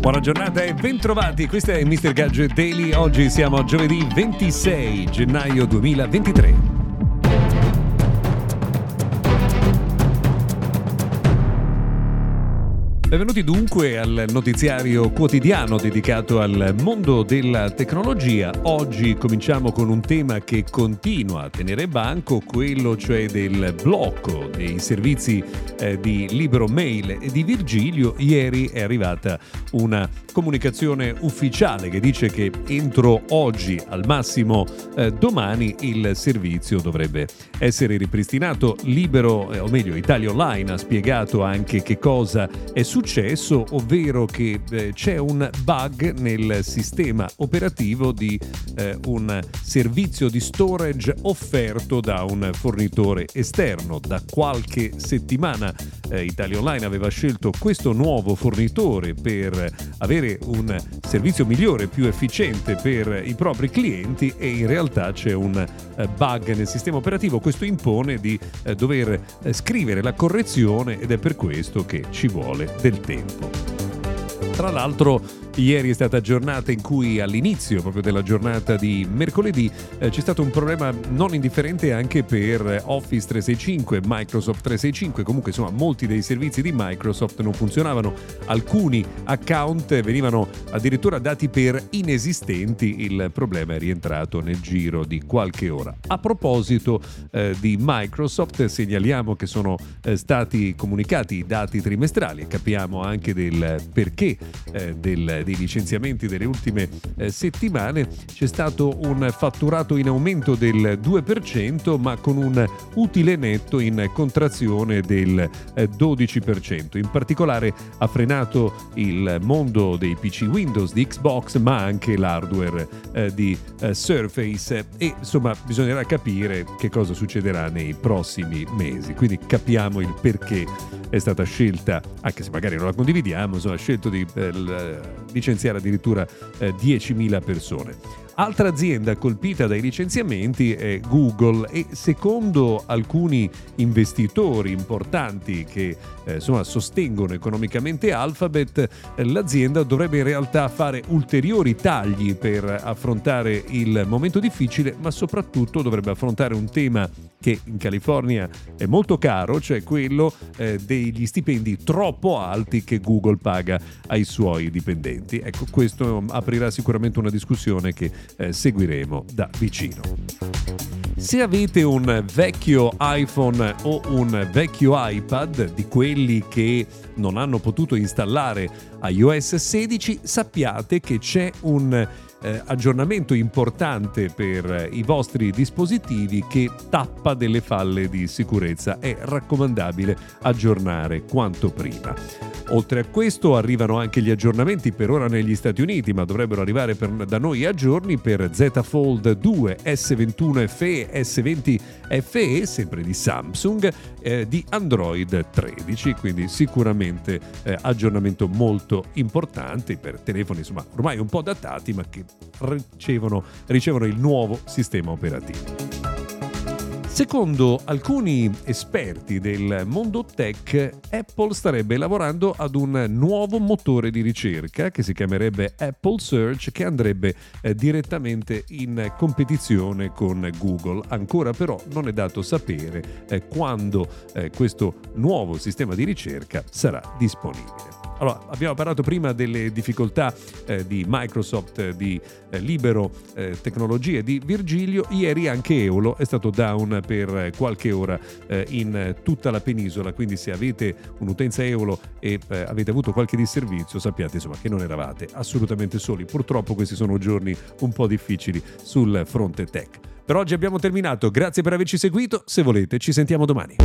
Buona giornata e bentrovati, questo è Mr. Gadget Daily, oggi siamo a giovedì 26 gennaio 2023. Benvenuti dunque al notiziario quotidiano dedicato al mondo della tecnologia. Oggi cominciamo con un tema che continua a tenere banco, quello cioè del blocco dei servizi eh, di Libero Mail e di Virgilio. Ieri è arrivata una comunicazione ufficiale che dice che entro oggi, al massimo eh, domani, il servizio dovrebbe essere ripristinato. Libero, eh, o meglio, Italia Online ha spiegato anche che cosa è successo successo, ovvero che eh, c'è un bug nel sistema operativo di eh, un servizio di storage offerto da un fornitore esterno. Da qualche settimana eh, Italia Online aveva scelto questo nuovo fornitore per avere un servizio migliore, più efficiente per i propri clienti e in realtà c'è un eh, bug nel sistema operativo. Questo impone di eh, dover eh, scrivere la correzione ed è per questo che ci vuole del tempo. Tra l'altro Ieri è stata giornata in cui all'inizio proprio della giornata di mercoledì eh, c'è stato un problema non indifferente anche per Office 365, Microsoft 365, comunque insomma molti dei servizi di Microsoft non funzionavano, alcuni account venivano addirittura dati per inesistenti, il problema è rientrato nel giro di qualche ora. A proposito eh, di Microsoft segnaliamo che sono eh, stati comunicati i dati trimestrali e capiamo anche del perché eh, del dei licenziamenti delle ultime eh, settimane c'è stato un fatturato in aumento del 2% ma con un utile netto in contrazione del eh, 12%. In particolare ha frenato il mondo dei PC Windows, di Xbox ma anche l'hardware eh, di eh, Surface e insomma bisognerà capire che cosa succederà nei prossimi mesi. Quindi capiamo il perché è stata scelta, anche se magari non la condividiamo, insomma, ha scelto di eh, licenziare addirittura eh, 10.000 persone. Altra azienda colpita dai licenziamenti è Google e secondo alcuni investitori importanti che eh, insomma, sostengono economicamente Alphabet, eh, l'azienda dovrebbe in realtà fare ulteriori tagli per affrontare il momento difficile, ma soprattutto dovrebbe affrontare un tema che in California è molto caro, cioè quello eh, degli stipendi troppo alti che Google paga ai suoi dipendenti. Ecco, questo aprirà sicuramente una discussione che eh, seguiremo da vicino. Se avete un vecchio iPhone o un vecchio iPad di quelli che non hanno potuto installare iOS 16, sappiate che c'è un eh, aggiornamento importante per i vostri dispositivi che tappa delle falle di sicurezza. È raccomandabile aggiornare quanto prima. Oltre a questo arrivano anche gli aggiornamenti per ora negli Stati Uniti, ma dovrebbero arrivare per, da noi a giorni per Z Fold 2, S21 FE, S20 FE, sempre di Samsung, eh, di Android 13, quindi sicuramente eh, aggiornamento molto importante per telefoni insomma ormai un po' datati, ma che ricevono, ricevono il nuovo sistema operativo. Secondo alcuni esperti del mondo tech, Apple starebbe lavorando ad un nuovo motore di ricerca che si chiamerebbe Apple Search che andrebbe eh, direttamente in competizione con Google. Ancora però non è dato sapere eh, quando eh, questo nuovo sistema di ricerca sarà disponibile. Allora, abbiamo parlato prima delle difficoltà eh, di Microsoft, eh, di eh, Libero eh, Tecnologie, di Virgilio. Ieri anche Eolo è stato down per qualche ora eh, in tutta la penisola, quindi se avete un'utenza Eolo e eh, avete avuto qualche disservizio, sappiate insomma che non eravate assolutamente soli. Purtroppo questi sono giorni un po' difficili sul fronte tech. Per oggi abbiamo terminato, grazie per averci seguito, se volete ci sentiamo domani.